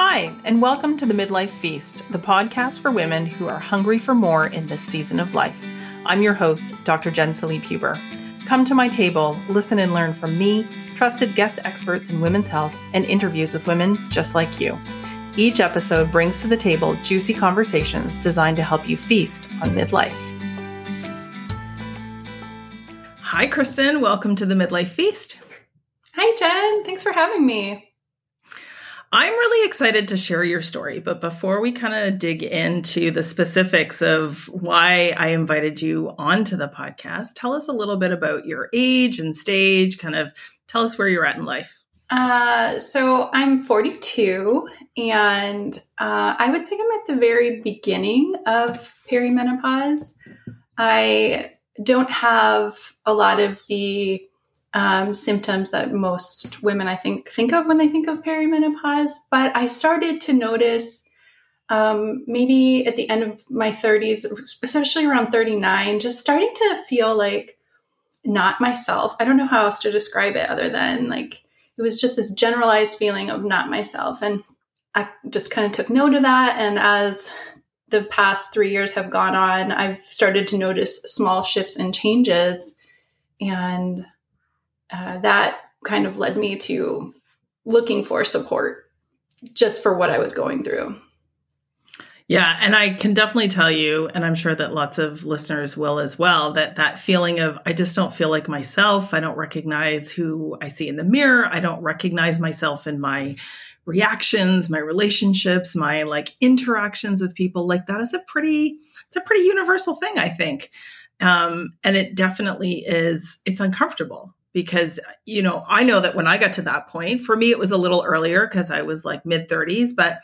Hi, and welcome to the Midlife Feast, the podcast for women who are hungry for more in this season of life. I'm your host, Dr. Jen Salib Huber. Come to my table, listen and learn from me, trusted guest experts in women's health, and interviews with women just like you. Each episode brings to the table juicy conversations designed to help you feast on midlife. Hi, Kristen. Welcome to the Midlife Feast. Hi, Jen. Thanks for having me. I'm really excited to share your story, but before we kind of dig into the specifics of why I invited you onto the podcast, tell us a little bit about your age and stage, kind of tell us where you're at in life. Uh, so I'm 42, and uh, I would say I'm at the very beginning of perimenopause. I don't have a lot of the um, symptoms that most women I think think of when they think of perimenopause. But I started to notice um, maybe at the end of my 30s, especially around 39, just starting to feel like not myself. I don't know how else to describe it other than like it was just this generalized feeling of not myself. And I just kind of took note of that. And as the past three years have gone on, I've started to notice small shifts and changes. And uh, that kind of led me to looking for support just for what I was going through. Yeah, and I can definitely tell you, and I'm sure that lots of listeners will as well, that that feeling of I just don't feel like myself. I don't recognize who I see in the mirror. I don't recognize myself in my reactions, my relationships, my like interactions with people. Like that is a pretty, it's a pretty universal thing, I think. Um, and it definitely is. It's uncomfortable because you know i know that when i got to that point for me it was a little earlier because i was like mid 30s but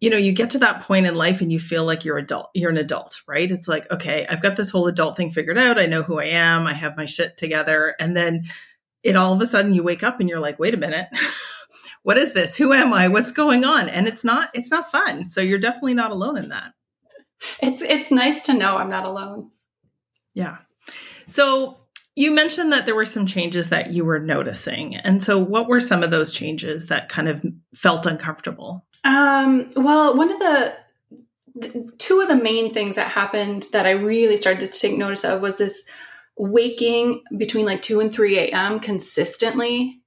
you know you get to that point in life and you feel like you're adult you're an adult right? It's like okay i've got this whole adult thing figured out. I know who i am. I have my shit together. And then it all of a sudden you wake up and you're like wait a minute. What is this? Who am i? What's going on? And it's not it's not fun. So you're definitely not alone in that. It's it's nice to know i'm not alone. Yeah. So you mentioned that there were some changes that you were noticing. And so, what were some of those changes that kind of felt uncomfortable? Um, well, one of the, the two of the main things that happened that I really started to take notice of was this waking between like 2 and 3 a.m. consistently,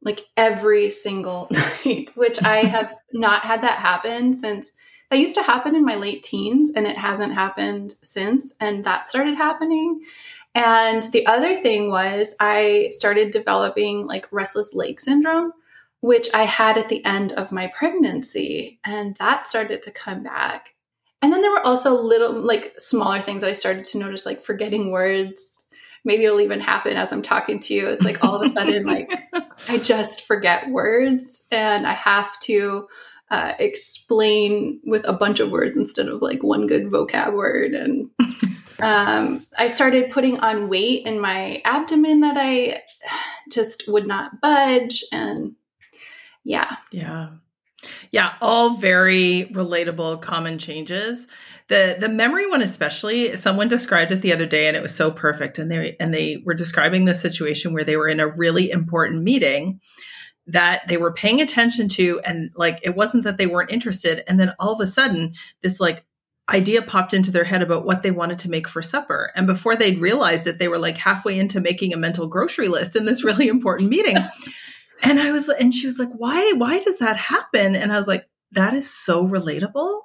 like every single night, which I have not had that happen since that used to happen in my late teens and it hasn't happened since. And that started happening. And the other thing was, I started developing like restless leg syndrome, which I had at the end of my pregnancy. And that started to come back. And then there were also little, like smaller things that I started to notice, like forgetting words. Maybe it'll even happen as I'm talking to you. It's like all of a sudden, like I just forget words and I have to uh, explain with a bunch of words instead of like one good vocab word. And um, I started putting on weight in my abdomen that I just would not budge. And yeah. Yeah. Yeah, all very relatable common changes. The the memory one especially, someone described it the other day and it was so perfect and they and they were describing the situation where they were in a really important meeting that they were paying attention to and like it wasn't that they weren't interested and then all of a sudden this like idea popped into their head about what they wanted to make for supper. And before they'd realized it, they were like halfway into making a mental grocery list in this really important meeting. and I was, and she was like, why, why does that happen? And I was like, that is so relatable.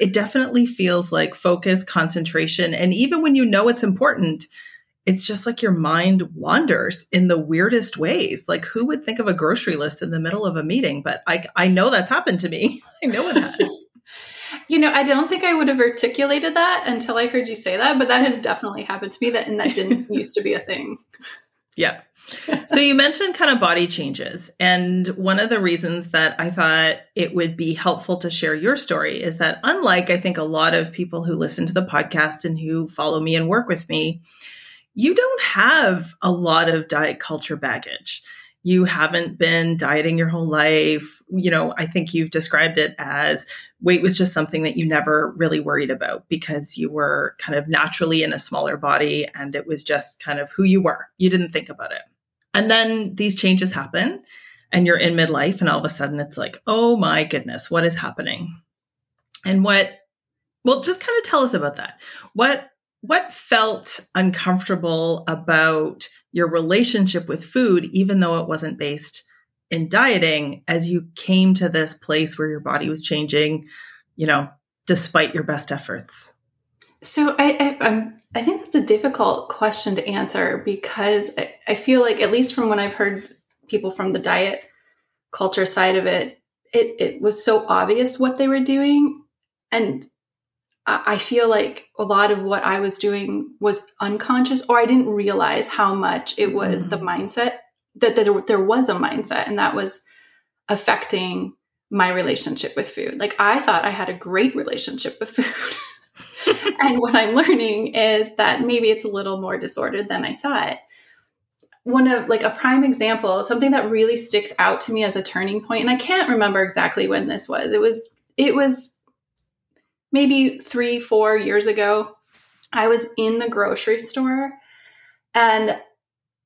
It definitely feels like focus, concentration. And even when you know it's important, it's just like your mind wanders in the weirdest ways. Like who would think of a grocery list in the middle of a meeting? But I, I know that's happened to me. I know it has. You know, I don't think I would have articulated that until I heard you say that, but that has definitely happened to me that and that didn't used to be a thing. Yeah. so you mentioned kind of body changes. And one of the reasons that I thought it would be helpful to share your story is that unlike I think a lot of people who listen to the podcast and who follow me and work with me, you don't have a lot of diet culture baggage you haven't been dieting your whole life. You know, I think you've described it as weight was just something that you never really worried about because you were kind of naturally in a smaller body and it was just kind of who you were. You didn't think about it. And then these changes happen and you're in midlife and all of a sudden it's like, oh my goodness, what is happening? And what, well, just kind of tell us about that. What, what felt uncomfortable about your relationship with food, even though it wasn't based in dieting, as you came to this place where your body was changing, you know, despite your best efforts? So I, I, I think that's a difficult question to answer because I, I, feel like, at least from when I've heard people from the diet culture side of it, it, it was so obvious what they were doing. And I feel like a lot of what I was doing was unconscious, or I didn't realize how much it was mm-hmm. the mindset that, that there, there was a mindset and that was affecting my relationship with food. Like I thought I had a great relationship with food. and what I'm learning is that maybe it's a little more disordered than I thought. One of like a prime example, something that really sticks out to me as a turning point, and I can't remember exactly when this was. It was it was maybe three, four years ago. I was in the grocery store and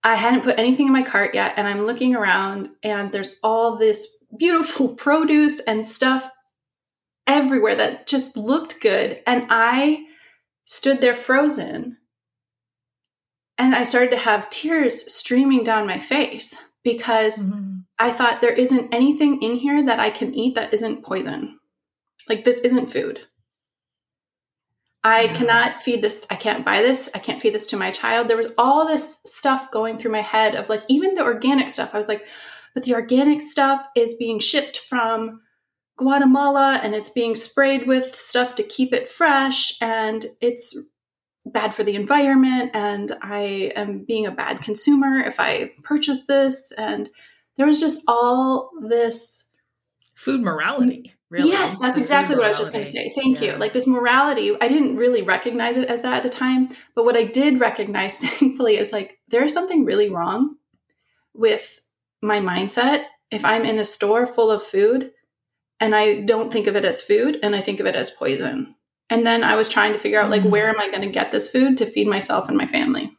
I hadn't put anything in my cart yet. And I'm looking around and there's all this beautiful produce and stuff everywhere that just looked good. And I stood there frozen. And I started to have tears streaming down my face because mm-hmm. I thought there isn't anything in here that I can eat that isn't poison. Like, this isn't food. I cannot feed this. I can't buy this. I can't feed this to my child. There was all this stuff going through my head of like, even the organic stuff. I was like, but the organic stuff is being shipped from Guatemala and it's being sprayed with stuff to keep it fresh and it's bad for the environment and I am being a bad consumer if I purchase this and there was just all this food morality. Really? Yes, that's exactly what I was just going to say. Thank yeah. you. Like this morality, I didn't really recognize it as that at the time, but what I did recognize thankfully is like there is something really wrong with my mindset if I'm in a store full of food and I don't think of it as food and I think of it as poison. And then I was trying to figure out like mm. where am I going to get this food to feed myself and my family?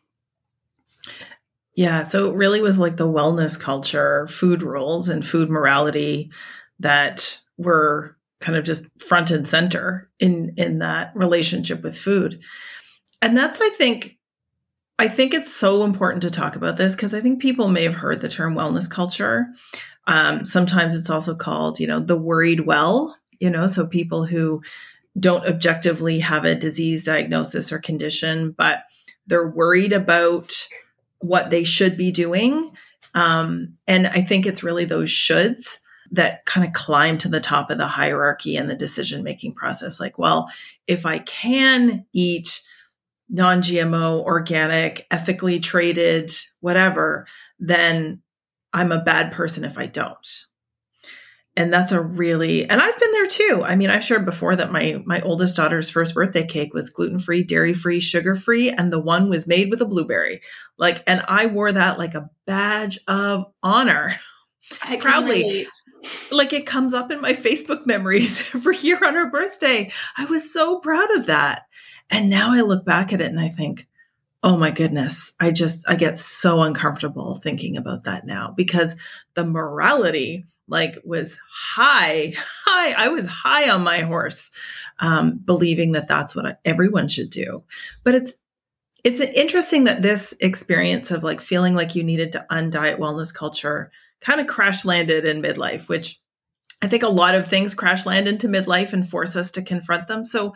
Yeah, so it really was like the wellness culture, food rules and food morality that were kind of just front and center in in that relationship with food. And that's I think I think it's so important to talk about this because I think people may have heard the term wellness culture. Um, sometimes it's also called, you know, the worried well, you know, so people who don't objectively have a disease diagnosis or condition, but they're worried about what they should be doing. Um, and I think it's really those shoulds that kind of climb to the top of the hierarchy and the decision making process. Like, well, if I can eat non GMO, organic, ethically traded, whatever, then I'm a bad person if I don't. And that's a really and I've been there too. I mean, I've shared before that my my oldest daughter's first birthday cake was gluten-free, dairy-free, sugar-free and the one was made with a blueberry. Like and I wore that like a badge of honor. I proudly. Like it comes up in my Facebook memories every year on her birthday. I was so proud of that. And now I look back at it and I think, Oh my goodness. I just, I get so uncomfortable thinking about that now because the morality like was high, high. I was high on my horse, um, believing that that's what everyone should do. But it's, it's interesting that this experience of like feeling like you needed to undiet wellness culture kind of crash landed in midlife, which I think a lot of things crash land into midlife and force us to confront them. So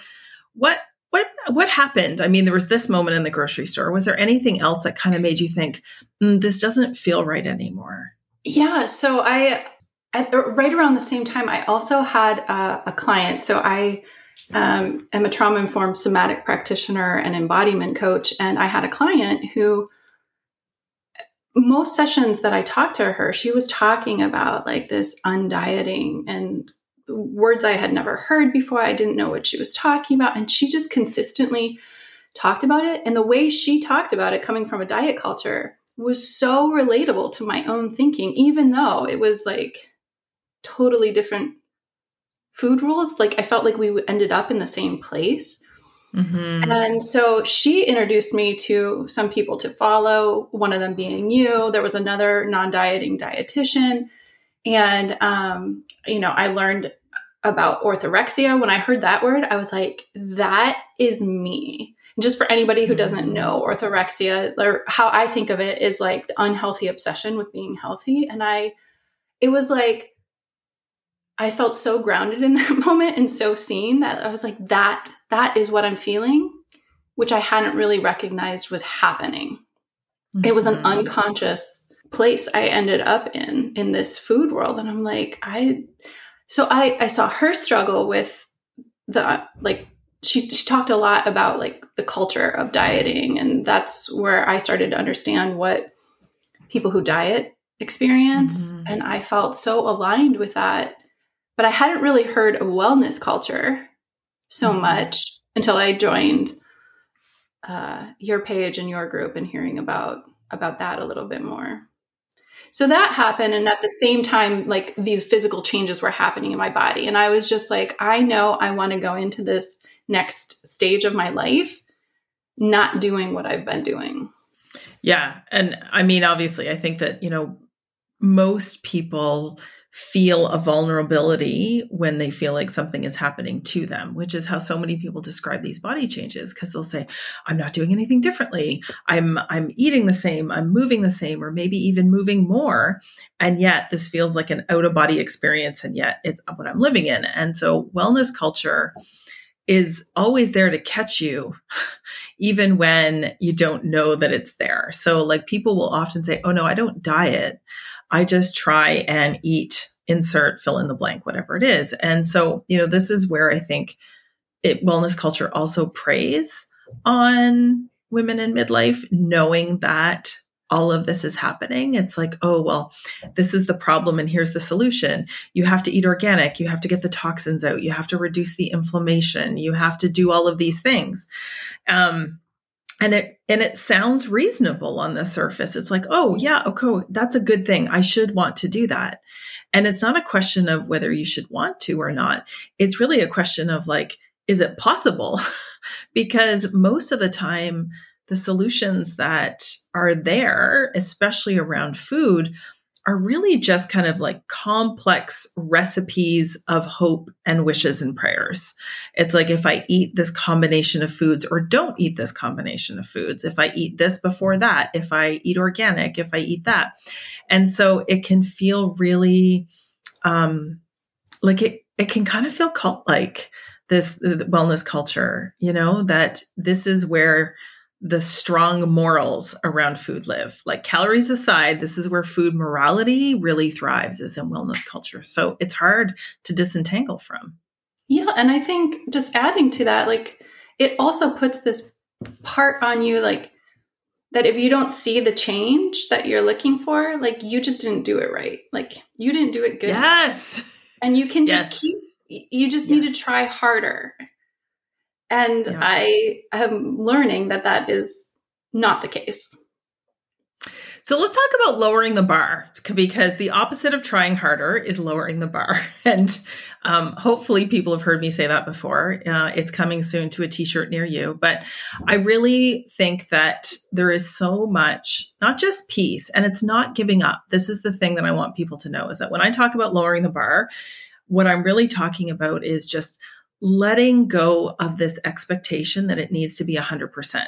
what what what happened? I mean, there was this moment in the grocery store. Was there anything else that kind of made you think mm, this doesn't feel right anymore? Yeah. So I, at, right around the same time, I also had a, a client. So I um, am a trauma informed somatic practitioner and embodiment coach, and I had a client who most sessions that I talked to her, she was talking about like this undieting and words I had never heard before. I didn't know what she was talking about. And she just consistently talked about it. And the way she talked about it, coming from a diet culture, was so relatable to my own thinking, even though it was like totally different food rules. Like I felt like we ended up in the same place. Mm-hmm. And so she introduced me to some people to follow, one of them being you. There was another non dieting dietitian. And, um, you know, I learned about orthorexia. When I heard that word, I was like, that is me. just for anybody who doesn't mm. know orthorexia, or how I think of it is like the unhealthy obsession with being healthy. And I, it was like, I felt so grounded in that moment and so seen that I was like, that, that is what I'm feeling, which I hadn't really recognized was happening. Mm-hmm. It was an mm-hmm. unconscious place I ended up in, in this food world. And I'm like, I, so I, I saw her struggle with the, like, she, she talked a lot about like the culture of dieting. And that's where I started to understand what people who diet experience. Mm-hmm. And I felt so aligned with that but I hadn't really heard of wellness culture so mm-hmm. much until I joined uh, your page and your group and hearing about about that a little bit more. So that happened, and at the same time, like these physical changes were happening in my body, and I was just like, I know I want to go into this next stage of my life, not doing what I've been doing. Yeah, and I mean, obviously, I think that you know most people feel a vulnerability when they feel like something is happening to them, which is how so many people describe these body changes because they'll say, I'm not doing anything differently. I'm I'm eating the same, I'm moving the same or maybe even moving more, and yet this feels like an out of body experience and yet it's what I'm living in. And so wellness culture is always there to catch you even when you don't know that it's there. So like people will often say, "Oh no, I don't diet." I just try and eat, insert, fill in the blank, whatever it is. And so, you know, this is where I think it, wellness culture also preys on women in midlife, knowing that all of this is happening. It's like, oh, well, this is the problem and here's the solution. You have to eat organic. You have to get the toxins out. You have to reduce the inflammation. You have to do all of these things. Um, and it and it sounds reasonable on the surface. It's like oh yeah okay that's a good thing. I should want to do that. And it's not a question of whether you should want to or not. It's really a question of like is it possible? Because most of the time the solutions that are there especially around food are really just kind of like complex recipes of hope and wishes and prayers. It's like if I eat this combination of foods or don't eat this combination of foods, if I eat this before that, if I eat organic, if I eat that. And so it can feel really um like it it can kind of feel cult like this wellness culture, you know, that this is where the strong morals around food live. Like calories aside, this is where food morality really thrives is in wellness culture. So it's hard to disentangle from. Yeah, and I think just adding to that, like it also puts this part on you like that if you don't see the change that you're looking for, like you just didn't do it right. Like you didn't do it good. Yes. And you can just yes. keep you just yes. need to try harder and yeah. I am learning that that is not the case. So let's talk about lowering the bar because the opposite of trying harder is lowering the bar. And um, hopefully, people have heard me say that before. Uh, it's coming soon to a t shirt near you. But I really think that there is so much, not just peace, and it's not giving up. This is the thing that I want people to know is that when I talk about lowering the bar, what I'm really talking about is just letting go of this expectation that it needs to be 100%.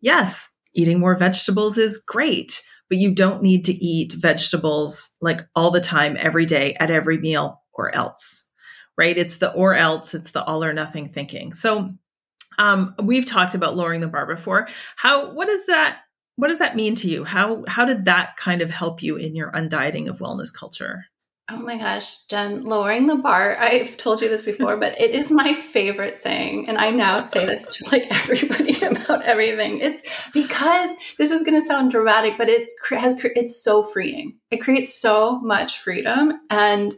Yes, eating more vegetables is great, but you don't need to eat vegetables like all the time, every day, at every meal, or else, right? It's the or else, it's the all or nothing thinking. So, um, we've talked about lowering the bar before. How, what does that, what does that mean to you? How, how did that kind of help you in your undieting of wellness culture? Oh my gosh, Jen, lowering the bar. I've told you this before, but it is my favorite saying. And I now say this to like everybody about everything. It's because this is going to sound dramatic, but it has, it's so freeing. It creates so much freedom. And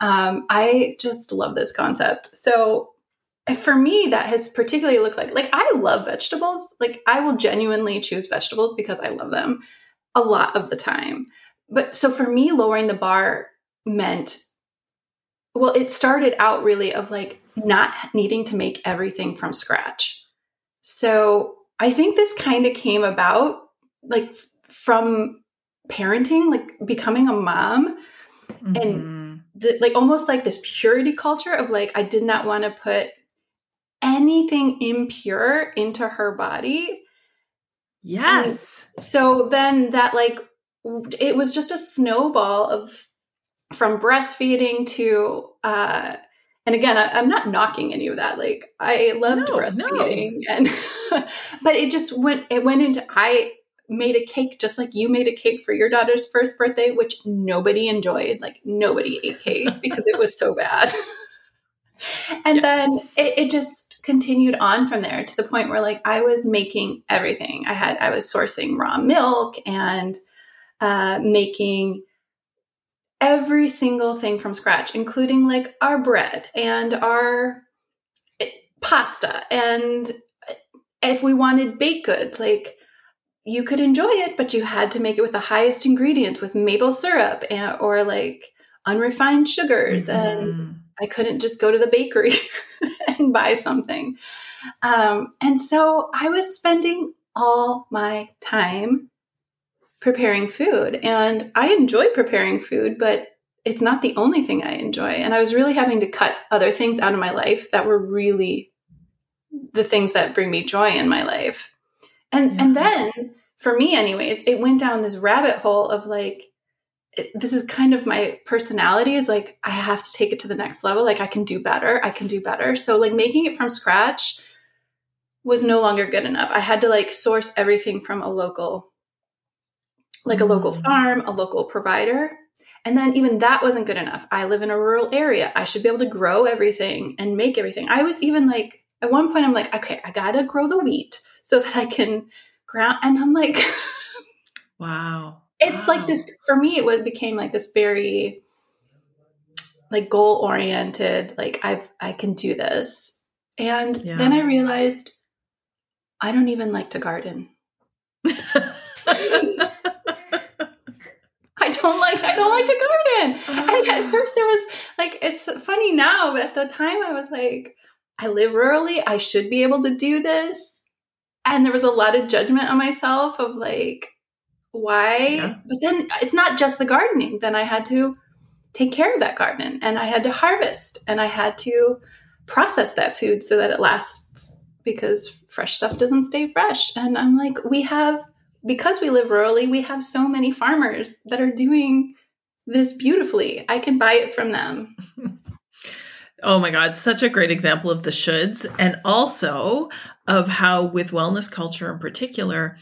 um, I just love this concept. So for me, that has particularly looked like, like I love vegetables. Like I will genuinely choose vegetables because I love them a lot of the time. But so for me, lowering the bar meant well it started out really of like not needing to make everything from scratch so i think this kind of came about like from parenting like becoming a mom mm-hmm. and the, like almost like this purity culture of like I did not want to put anything impure into her body. Yes. And so then that like it was just a snowball of from breastfeeding to uh and again I, am not knocking any of that like i loved no, breastfeeding no. and but it just went it went into i made a cake just like you made a cake for your daughter's first birthday which nobody enjoyed like nobody ate cake because it was so bad and yeah. then it, it just continued on from there to the point where like i was making everything i had i was sourcing raw milk and uh, making every single thing from scratch, including like our bread and our eh, pasta. And if we wanted baked goods, like you could enjoy it, but you had to make it with the highest ingredients with maple syrup and, or like unrefined sugars. Mm-hmm. And I couldn't just go to the bakery and buy something. Um, and so I was spending all my time preparing food. And I enjoy preparing food, but it's not the only thing I enjoy. And I was really having to cut other things out of my life that were really the things that bring me joy in my life. And yeah. and then for me anyways, it went down this rabbit hole of like it, this is kind of my personality is like I have to take it to the next level. Like I can do better. I can do better. So like making it from scratch was no longer good enough. I had to like source everything from a local like a local mm. farm, a local provider. And then even that wasn't good enough. I live in a rural area. I should be able to grow everything and make everything. I was even like, at one point, I'm like, okay, I gotta grow the wheat so that I can ground. And I'm like, wow. It's wow. like this, for me, it was, became like this very like goal oriented, like I've, I can do this. And yeah. then I realized I don't even like to garden. Don't like I don't like the garden. Uh-huh. And at oh. first it was like it's funny now, but at the time I was like, I live rurally, I should be able to do this. And there was a lot of judgment on myself of like, why? Yeah. But then it's not just the gardening. Then I had to take care of that garden and I had to harvest and I had to process that food so that it lasts because fresh stuff doesn't stay fresh. And I'm like, we have because we live rurally, we have so many farmers that are doing this beautifully. I can buy it from them. oh my God, such a great example of the shoulds, and also of how, with wellness culture in particular,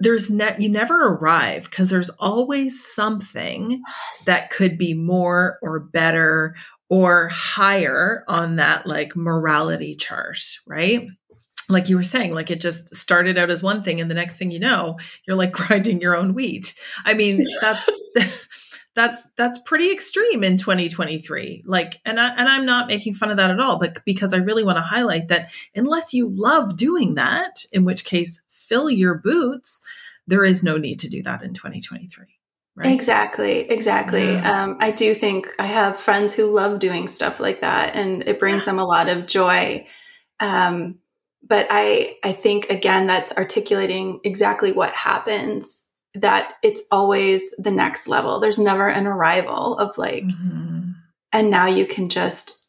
there's ne- you never arrive because there's always something yes. that could be more or better or higher on that like morality chart, right? Like you were saying, like it just started out as one thing, and the next thing you know, you're like grinding your own wheat. I mean, that's that's that's pretty extreme in 2023. Like, and I and I'm not making fun of that at all, but because I really want to highlight that unless you love doing that, in which case, fill your boots. There is no need to do that in 2023. Right? Exactly, exactly. Yeah. Um, I do think I have friends who love doing stuff like that, and it brings them a lot of joy. Um, but I I think again that's articulating exactly what happens that it's always the next level. There's never an arrival of like mm-hmm. and now you can just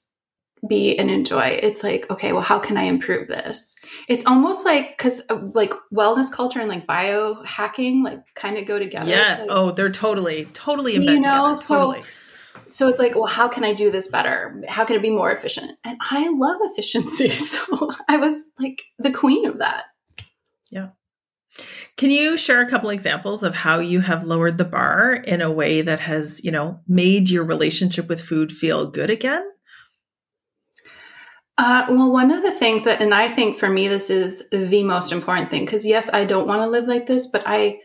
be and enjoy. It's like, okay, well how can I improve this? It's almost like cuz like wellness culture and like biohacking like kind of go together. Yeah. Like, oh, they're totally totally embedded you know, together. So, totally so it's like well how can i do this better? How can it be more efficient? And i love efficiency. So i was like the queen of that. Yeah. Can you share a couple examples of how you have lowered the bar in a way that has you know made your relationship with food feel good again? Uh, well, one of the things that, and I think for me, this is the most important thing because yes, I don't want to live like this, but I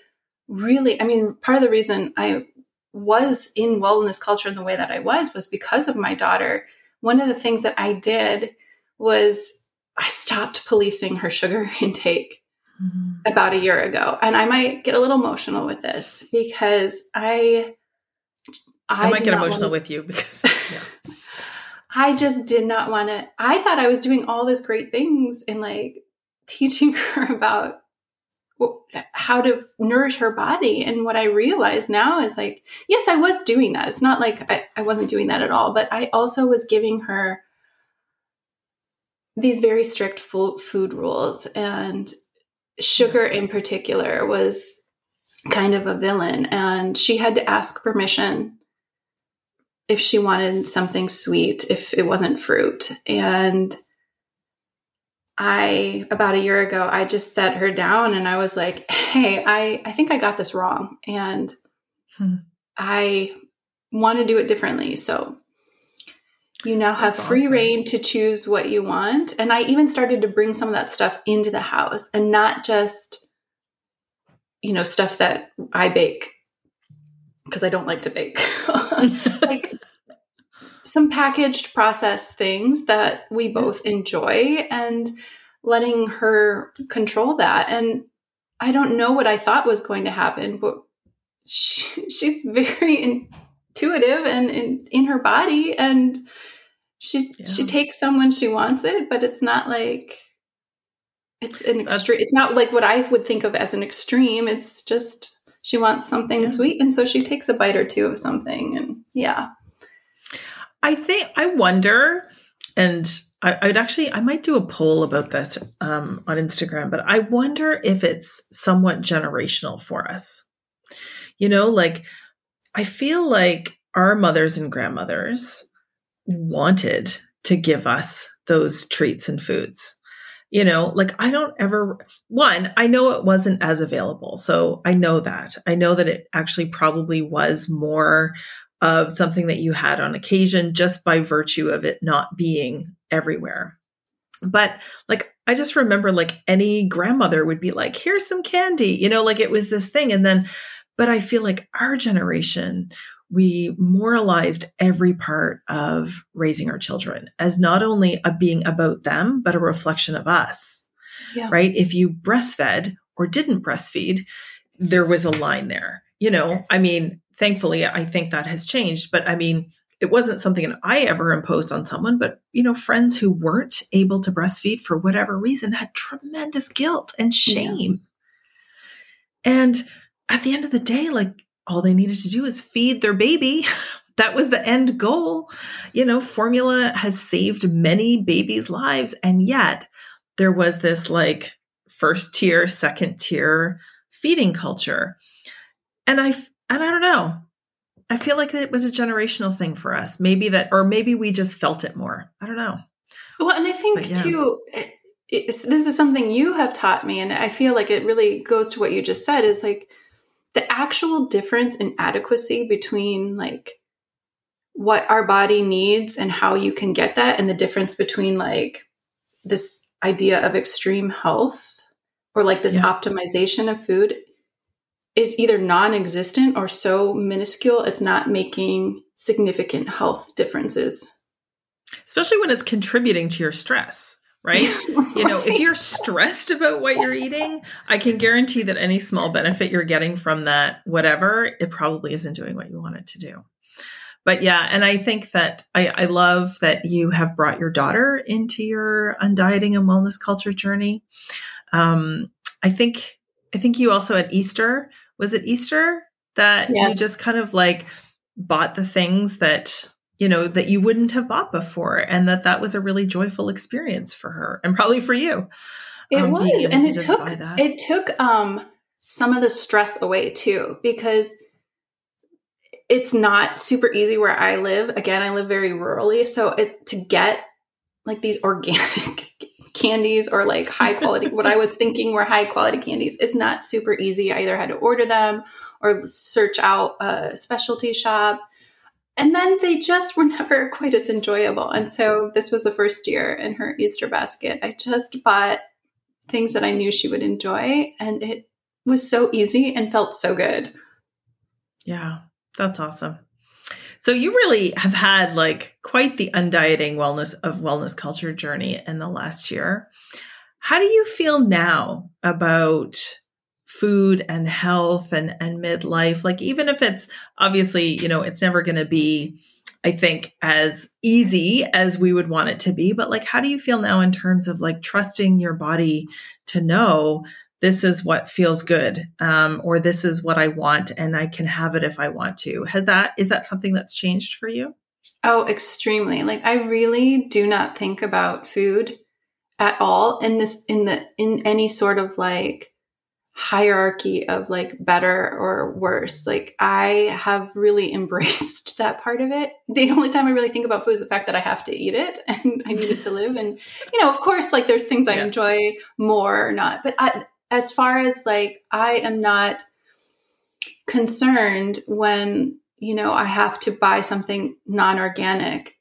really, I mean, part of the reason I was in wellness culture in the way that I was was because of my daughter. One of the things that I did was I stopped policing her sugar intake mm-hmm. about a year ago. And I might get a little emotional with this because I I, I might get emotional with you because yeah. I just did not want to I thought I was doing all this great things and like teaching her about how to nourish her body. And what I realize now is like, yes, I was doing that. It's not like I, I wasn't doing that at all, but I also was giving her these very strict food rules. And sugar in particular was kind of a villain. And she had to ask permission if she wanted something sweet, if it wasn't fruit. And I about a year ago I just set her down and I was like, "Hey, I I think I got this wrong and hmm. I want to do it differently." So you now have That's free awesome. rein to choose what you want. And I even started to bring some of that stuff into the house and not just you know stuff that I bake because I don't like to bake. like some packaged processed things that we mm-hmm. both enjoy and letting her control that. And I don't know what I thought was going to happen, but she, she's very intuitive and in, in her body and she yeah. she takes some when she wants it, but it's not like it's an extreme it's not like what I would think of as an extreme. It's just she wants something yeah. sweet and so she takes a bite or two of something and yeah. I think I wonder, and I, would actually I might do a poll about this um, on Instagram, but I wonder if it's somewhat generational for us. You know, like I feel like our mothers and grandmothers wanted to give us those treats and foods. You know, like I don't ever, one, I know it wasn't as available. So I know that. I know that it actually probably was more of something that you had on occasion just by virtue of it not being everywhere. But like, I just remember like any grandmother would be like, here's some candy, you know, like it was this thing. And then, but I feel like our generation, we moralized every part of raising our children as not only a being about them, but a reflection of us. Yeah. Right. If you breastfed or didn't breastfeed, there was a line there. You know, I mean, thankfully, I think that has changed. But I mean, it wasn't something that I ever imposed on someone, but you know, friends who weren't able to breastfeed for whatever reason had tremendous guilt and shame. Yeah. And at the end of the day, like all they needed to do is feed their baby. that was the end goal. You know, formula has saved many babies' lives. And yet there was this like first tier, second tier feeding culture. And I and I don't know. I feel like it was a generational thing for us. Maybe that, or maybe we just felt it more. I don't know. Well, and I think yeah. too, it, this is something you have taught me, and I feel like it really goes to what you just said is like the actual difference in adequacy between like what our body needs and how you can get that, and the difference between like this idea of extreme health or like this yeah. optimization of food is either non-existent or so minuscule it's not making significant health differences especially when it's contributing to your stress right? You know, if you're stressed about what you're eating, I can guarantee that any small benefit you're getting from that, whatever, it probably isn't doing what you want it to do. But yeah, and I think that I, I love that you have brought your daughter into your undieting and wellness culture journey. Um, I think I think you also at Easter was it Easter that yes. you just kind of like bought the things that you know that you wouldn't have bought before and that that was a really joyful experience for her and probably for you it um, was and it took it took um some of the stress away too because it's not super easy where i live again i live very rurally so it to get like these organic candies or like high quality what i was thinking were high quality candies. It's not super easy. I either had to order them or search out a specialty shop. And then they just were never quite as enjoyable. And so this was the first year in her easter basket. I just bought things that i knew she would enjoy and it was so easy and felt so good. Yeah that's awesome so you really have had like quite the undieting wellness of wellness culture journey in the last year. How do you feel now about food and health and and midlife? Like even if it's obviously, you know, it's never going to be I think as easy as we would want it to be, but like how do you feel now in terms of like trusting your body to know this is what feels good um, or this is what i want and i can have it if i want to. Has that is that something that's changed for you? Oh extremely. Like i really do not think about food at all in this in the in any sort of like hierarchy of like better or worse. Like i have really embraced that part of it. The only time i really think about food is the fact that i have to eat it and i need it to live. And you know of course like there's things i enjoy more or not but I, as far as like I am not concerned when you know I have to buy something non-organic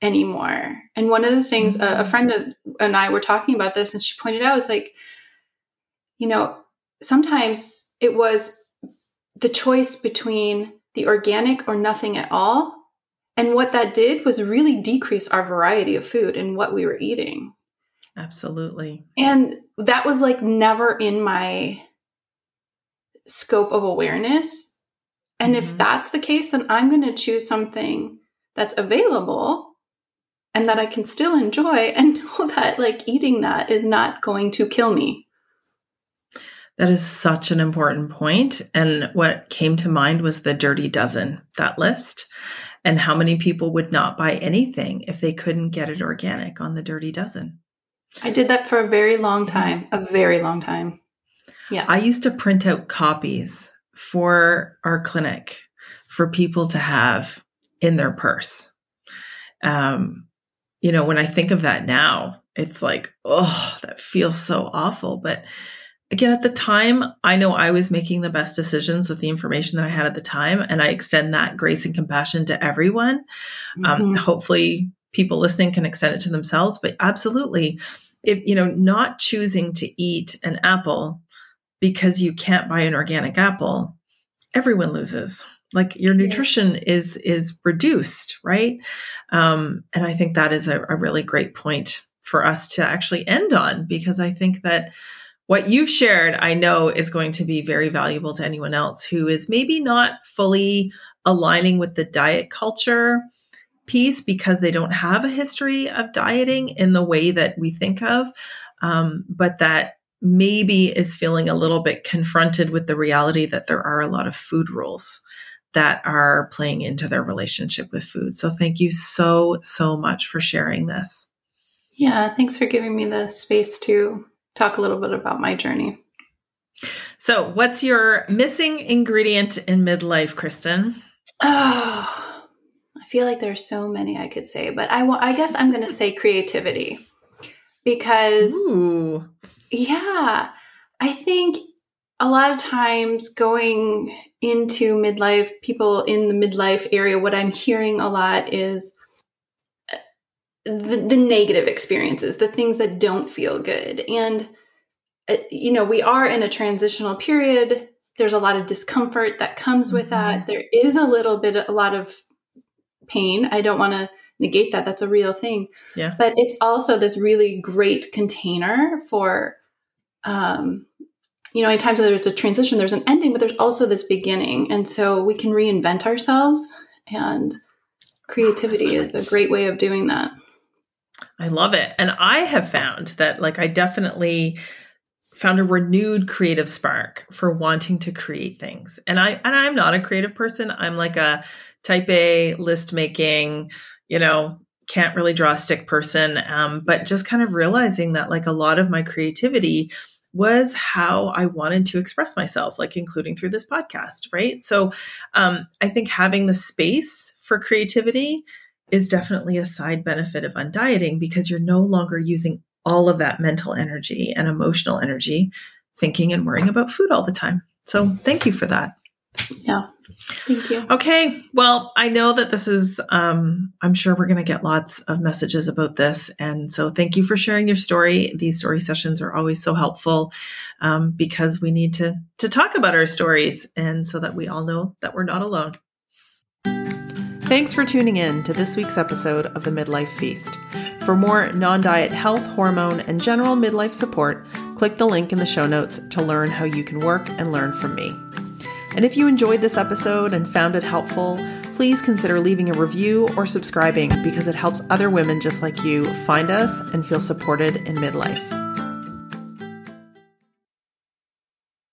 anymore. And one of the things mm-hmm. a, a, mm-hmm. friend of, and I were talking about this, and she pointed out was like, you know, sometimes it was the choice between the organic or nothing at all. And what that did was really decrease our variety of food and what we were eating. Absolutely. And that was like never in my scope of awareness. And mm-hmm. if that's the case, then I'm going to choose something that's available and that I can still enjoy and know that like eating that is not going to kill me. That is such an important point. And what came to mind was the dirty dozen, that list, and how many people would not buy anything if they couldn't get it organic on the dirty dozen. I did that for a very long time, a very long time. Yeah. I used to print out copies for our clinic for people to have in their purse. Um, you know, when I think of that now, it's like, oh, that feels so awful. But again, at the time, I know I was making the best decisions with the information that I had at the time. And I extend that grace and compassion to everyone. Um, mm-hmm. Um, hopefully, people listening can extend it to themselves. But absolutely, if you know not choosing to eat an apple because you can't buy an organic apple everyone loses like your nutrition yeah. is is reduced right um, and i think that is a, a really great point for us to actually end on because i think that what you've shared i know is going to be very valuable to anyone else who is maybe not fully aligning with the diet culture piece because they don't have a history of dieting in the way that we think of, um, but that maybe is feeling a little bit confronted with the reality that there are a lot of food rules that are playing into their relationship with food. So thank you so, so much for sharing this. Yeah, thanks for giving me the space to talk a little bit about my journey. So, what's your missing ingredient in midlife, Kristen? Oh, feel like there's so many I could say, but I, I guess I'm going to say creativity because, Ooh. yeah, I think a lot of times going into midlife, people in the midlife area, what I'm hearing a lot is uh, the, the negative experiences, the things that don't feel good. And, uh, you know, we are in a transitional period. There's a lot of discomfort that comes with mm-hmm. that. There is a little bit, a lot of pain. I don't want to negate that. That's a real thing. Yeah. But it's also this really great container for, um, you know, in times that there's a transition, there's an ending, but there's also this beginning. And so we can reinvent ourselves and creativity is a great way of doing that. I love it. And I have found that like I definitely found a renewed creative spark for wanting to create things. And I and I'm not a creative person. I'm like a type A list making, you know, can't really draw a stick person. Um, but just kind of realizing that like a lot of my creativity was how I wanted to express myself, like including through this podcast, right? So um, I think having the space for creativity is definitely a side benefit of undieting because you're no longer using all of that mental energy and emotional energy thinking and worrying about food all the time. So thank you for that. Yeah. Thank you. Okay. Well, I know that this is, um, I'm sure we're going to get lots of messages about this. And so thank you for sharing your story. These story sessions are always so helpful um, because we need to, to talk about our stories and so that we all know that we're not alone. Thanks for tuning in to this week's episode of the Midlife Feast. For more non diet health, hormone, and general midlife support, click the link in the show notes to learn how you can work and learn from me. And if you enjoyed this episode and found it helpful, please consider leaving a review or subscribing because it helps other women just like you find us and feel supported in midlife.